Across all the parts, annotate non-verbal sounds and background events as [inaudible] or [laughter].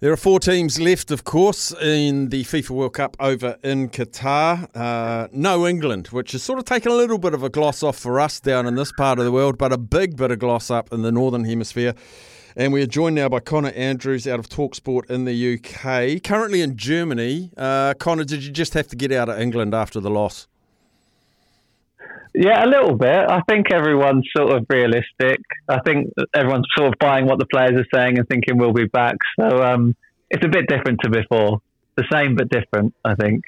There are four teams left, of course, in the FIFA World Cup over in Qatar. Uh, no England, which has sort of taken a little bit of a gloss off for us down in this part of the world, but a big bit of gloss up in the Northern Hemisphere. And we are joined now by Connor Andrews out of Talksport in the UK. Currently in Germany. Uh, Connor, did you just have to get out of England after the loss? Yeah, a little bit. I think everyone's sort of realistic. I think everyone's sort of buying what the players are saying and thinking we'll be back. So um, it's a bit different to before. The same but different, I think.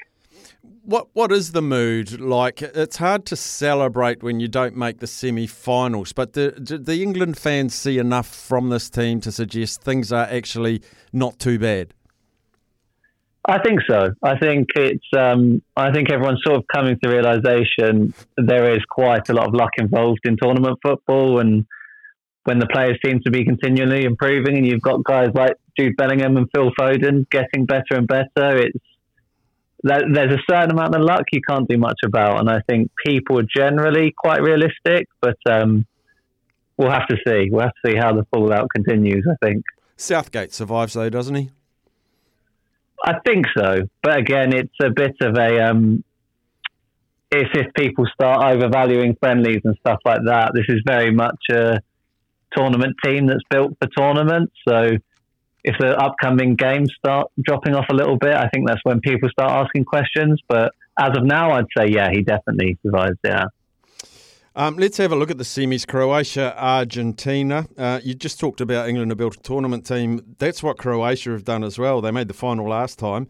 What what is the mood like? It's hard to celebrate when you don't make the semi-finals, but do the England fans see enough from this team to suggest things are actually not too bad? I think so. I think it's. Um, I think everyone's sort of coming to realization there is quite a lot of luck involved in tournament football, and when the players seem to be continually improving, and you've got guys like Jude Bellingham and Phil Foden getting better and better, it's there's a certain amount of luck you can't do much about, and I think people are generally quite realistic, but um, we'll have to see. We'll have to see how the fallout continues. I think Southgate survives though, doesn't he? I think so, but again, it's a bit of a. Um, it's if people start overvaluing friendlies and stuff like that. This is very much a tournament team that's built for tournaments. So if the upcoming games start dropping off a little bit, I think that's when people start asking questions. But as of now, I'd say yeah, he definitely survives. Yeah. Um, let's have a look at the semis. Croatia, Argentina. Uh, you just talked about England have built a tournament team. That's what Croatia have done as well. They made the final last time.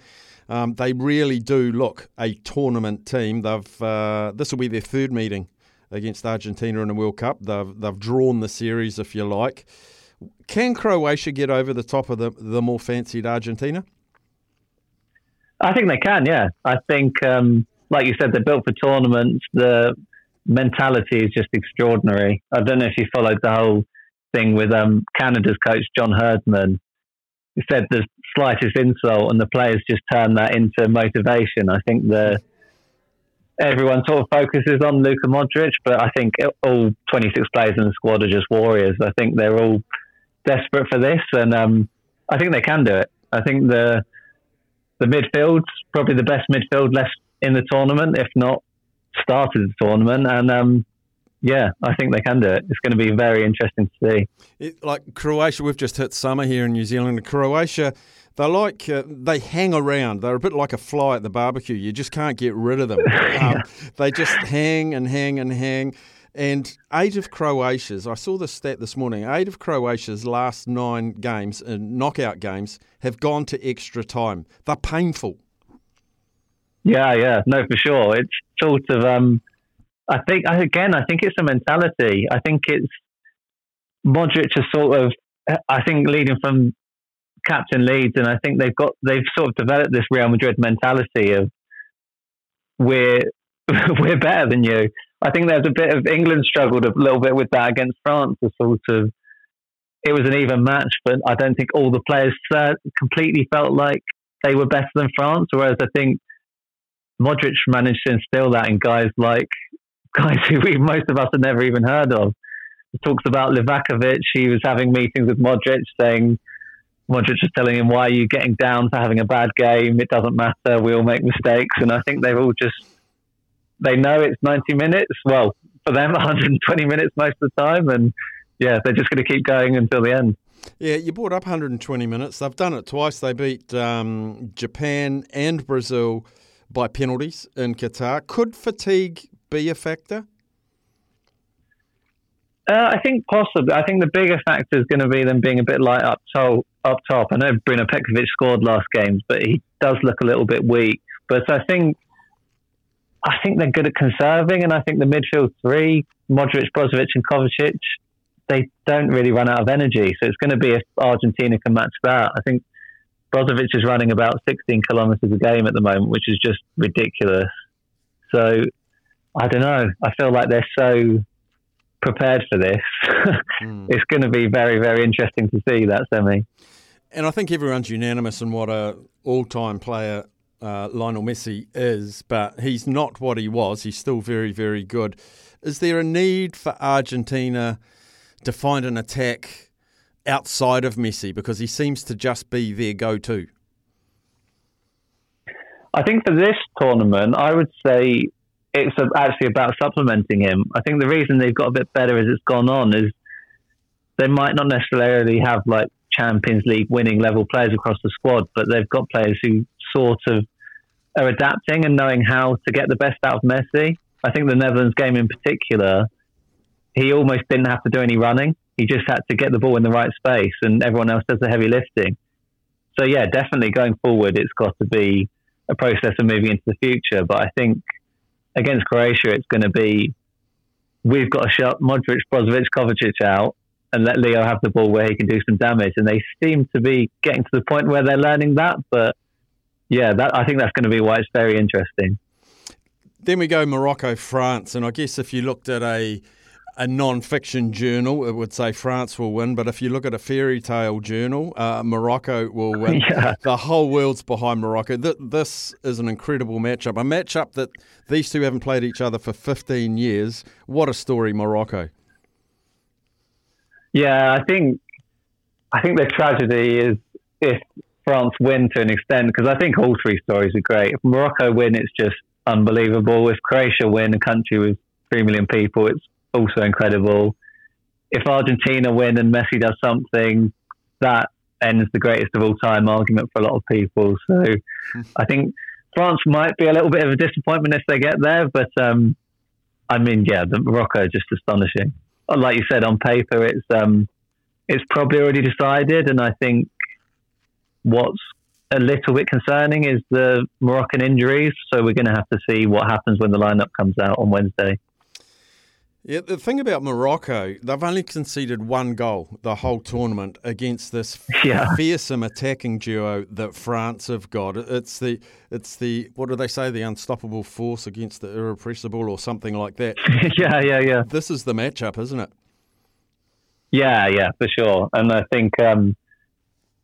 Um, they really do look a tournament team. They've uh, this will be their third meeting against Argentina in the World Cup. They've they've drawn the series, if you like. Can Croatia get over the top of the the more fancied Argentina? I think they can. Yeah, I think, um, like you said, they're built for tournaments. The mentality is just extraordinary. I don't know if you followed the whole thing with um, Canada's coach John Herdman. He said the slightest insult, and the players just turn that into motivation. I think the everyone sort of focuses on Luka Modric, but I think all 26 players in the squad are just warriors. I think they're all desperate for this, and um, I think they can do it. I think the the midfield's probably the best midfield left in the tournament, if not started the tournament, and um, yeah, I think they can do it. It's going to be very interesting to see. It, like Croatia, we've just hit summer here in New Zealand. Croatia, they like uh, they hang around. They're a bit like a fly at the barbecue. You just can't get rid of them. [laughs] Um, they just hang and hang and hang. And eight of Croatia's, I saw the stat this morning, eight of Croatia's last nine games, uh, knockout games, have gone to extra time. They're painful. Yeah, yeah, no, for sure. It's sort of, um, I think, again, I think it's a mentality. I think it's Modric is sort of, I think, leading from captain Leeds, and I think they've got, they've sort of developed this Real Madrid mentality of we're [laughs] we're better than you. I think there's a bit of England struggled a little bit with that against France. A sort of, it was an even match, but I don't think all the players completely felt like they were better than France. Whereas I think Modric managed to instill that in guys like [laughs] guys who we, most of us had never even heard of. He talks about Livakovic. He was having meetings with Modric saying, Modric was telling him, why are you getting down for having a bad game? It doesn't matter. We all make mistakes. And I think they've all just, they know it's 90 minutes. Well, for them, [laughs] 120 minutes most of the time. And yeah, they're just going to keep going until the end. Yeah, you brought up 120 minutes. They've done it twice. They beat um, Japan and Brazil by penalties in Qatar. Could fatigue be a factor? Uh, I think possibly. I think the bigger factor is going to be them being a bit light up top. Up top. I know Bruno Petkovic scored last games, but he does look a little bit weak. But I think I think they're good at conserving, and I think the midfield three, Modric, Brozovic, and Kovacic, they don't really run out of energy. So it's going to be if Argentina can match that. I think Brozovic is running about 16 kilometres a game at the moment, which is just ridiculous. So I don't know. I feel like they're so prepared for this. [laughs] mm. It's going to be very, very interesting to see that semi. And I think everyone's unanimous in what a all-time player uh, Lionel Messi is, but he's not what he was. He's still very, very good. Is there a need for Argentina to find an attack outside of Messi because he seems to just be their go-to? I think for this tournament, I would say it's actually about supplementing him. I think the reason they've got a bit better as it's gone on is they might not necessarily have like Champions League winning level players across the squad, but they've got players who sort of are adapting and knowing how to get the best out of Messi. I think the Netherlands game in particular, he almost didn't have to do any running. He just had to get the ball in the right space, and everyone else does the heavy lifting. So yeah, definitely going forward, it's got to be a process of moving into the future. But I think against Croatia, it's going to be we've got to shut Modric, Brozovic, Kovacic out and let Leo have the ball where he can do some damage. And they seem to be getting to the point where they're learning that. But yeah, that I think that's going to be why it's very interesting. Then we go Morocco, France, and I guess if you looked at a a non-fiction journal, it would say France will win. But if you look at a fairy tale journal, uh, Morocco will [laughs] win. Yeah. The whole world's behind Morocco. Th- this is an incredible matchup. A matchup that these two haven't played each other for 15 years. What a story, Morocco. Yeah, I think I think the tragedy is if France win to an extent because I think all three stories are great. If Morocco win, it's just unbelievable. If Croatia win, a country with three million people, it's also incredible. If Argentina win and Messi does something, that ends the greatest of all time argument for a lot of people. So [laughs] I think France might be a little bit of a disappointment if they get there, but um, I mean, yeah, the Morocco is just astonishing. Like you said, on paper, it's um, it's probably already decided, and I think what's a little bit concerning is the Moroccan injuries. So we're going to have to see what happens when the lineup comes out on Wednesday. Yeah, the thing about Morocco, they've only conceded one goal the whole tournament against this [laughs] yeah. fearsome attacking duo that France have got. It's the it's the what do they say, the unstoppable force against the irrepressible or something like that. [laughs] yeah, yeah, yeah. This is the matchup, isn't it? Yeah, yeah, for sure. And I think um,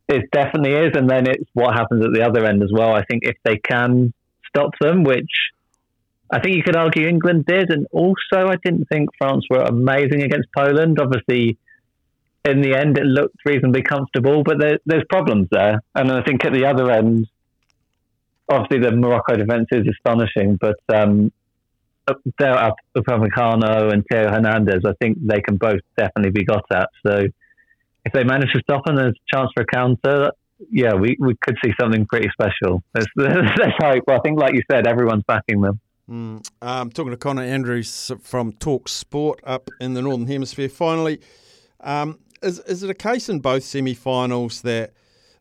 it definitely is. And then it's what happens at the other end as well. I think if they can stop them, which I think you could argue England did, and also I didn't think France were amazing against Poland. Obviously, in the end, it looked reasonably comfortable, but there, there's problems there. And I think at the other end, obviously the Morocco defence is astonishing, but um, Dayot Upamecano and Theo Hernandez, I think they can both definitely be got at. So if they manage to stop them, there's a chance for a counter. Yeah, we, we could see something pretty special. Let's, let's [laughs] hope. Well, I think, like you said, everyone's backing them. Mm. Um, talking to Connor Andrews from Talk Sport up in the Northern Hemisphere. Finally, um, is, is it a case in both semi finals that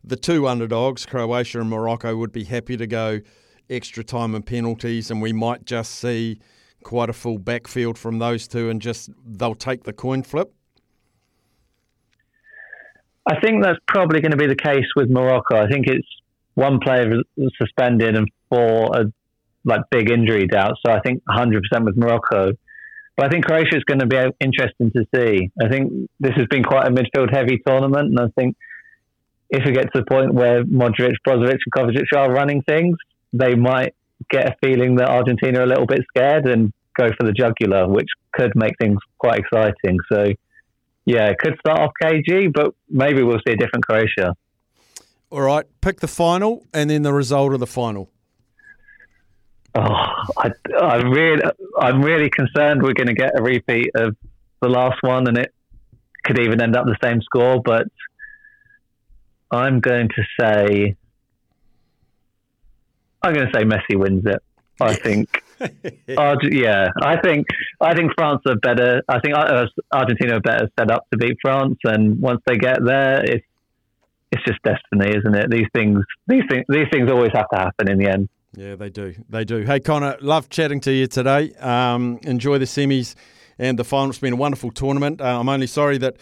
the two underdogs, Croatia and Morocco, would be happy to go extra time and penalties, and we might just see quite a full backfield from those two and just they'll take the coin flip? I think that's probably going to be the case with Morocco. I think it's one player suspended and four are like big injury doubts. So I think 100% with Morocco. But I think Croatia is going to be interesting to see. I think this has been quite a midfield heavy tournament, and I think if we get to the point where Modric, Brozovic, and Kovacic are running things, they might get a feeling that Argentina are a little bit scared and go for the jugular, which could make things quite exciting. So, yeah, it could start off KG, but maybe we'll see a different Croatia. All right, pick the final and then the result of the final. Oh, I, I really, I'm really concerned we're going to get a repeat of the last one, and it could even end up the same score. But I'm going to say, I'm going to say Messi wins it. I think. [laughs] yeah, I think I think France are better. I think uh, Argentina are better set up to beat France, and once they get there, it's it's just destiny, isn't it? These things, these things, these things always have to happen in the end. Yeah, they do. They do. Hey, Connor, love chatting to you today. Um, enjoy the semis and the final. It's been a wonderful tournament. Uh, I'm only sorry that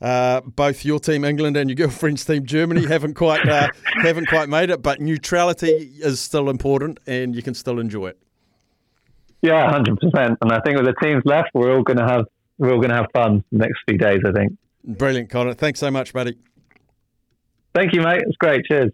uh, both your team England and your girlfriend's team Germany [laughs] haven't quite uh, haven't quite made it, but neutrality is still important, and you can still enjoy it. Yeah, hundred percent. And I think with the teams left, we're all going to have we're all going to have fun the next few days. I think. Brilliant, Connor. Thanks so much, buddy. Thank you, mate. It's great. Cheers.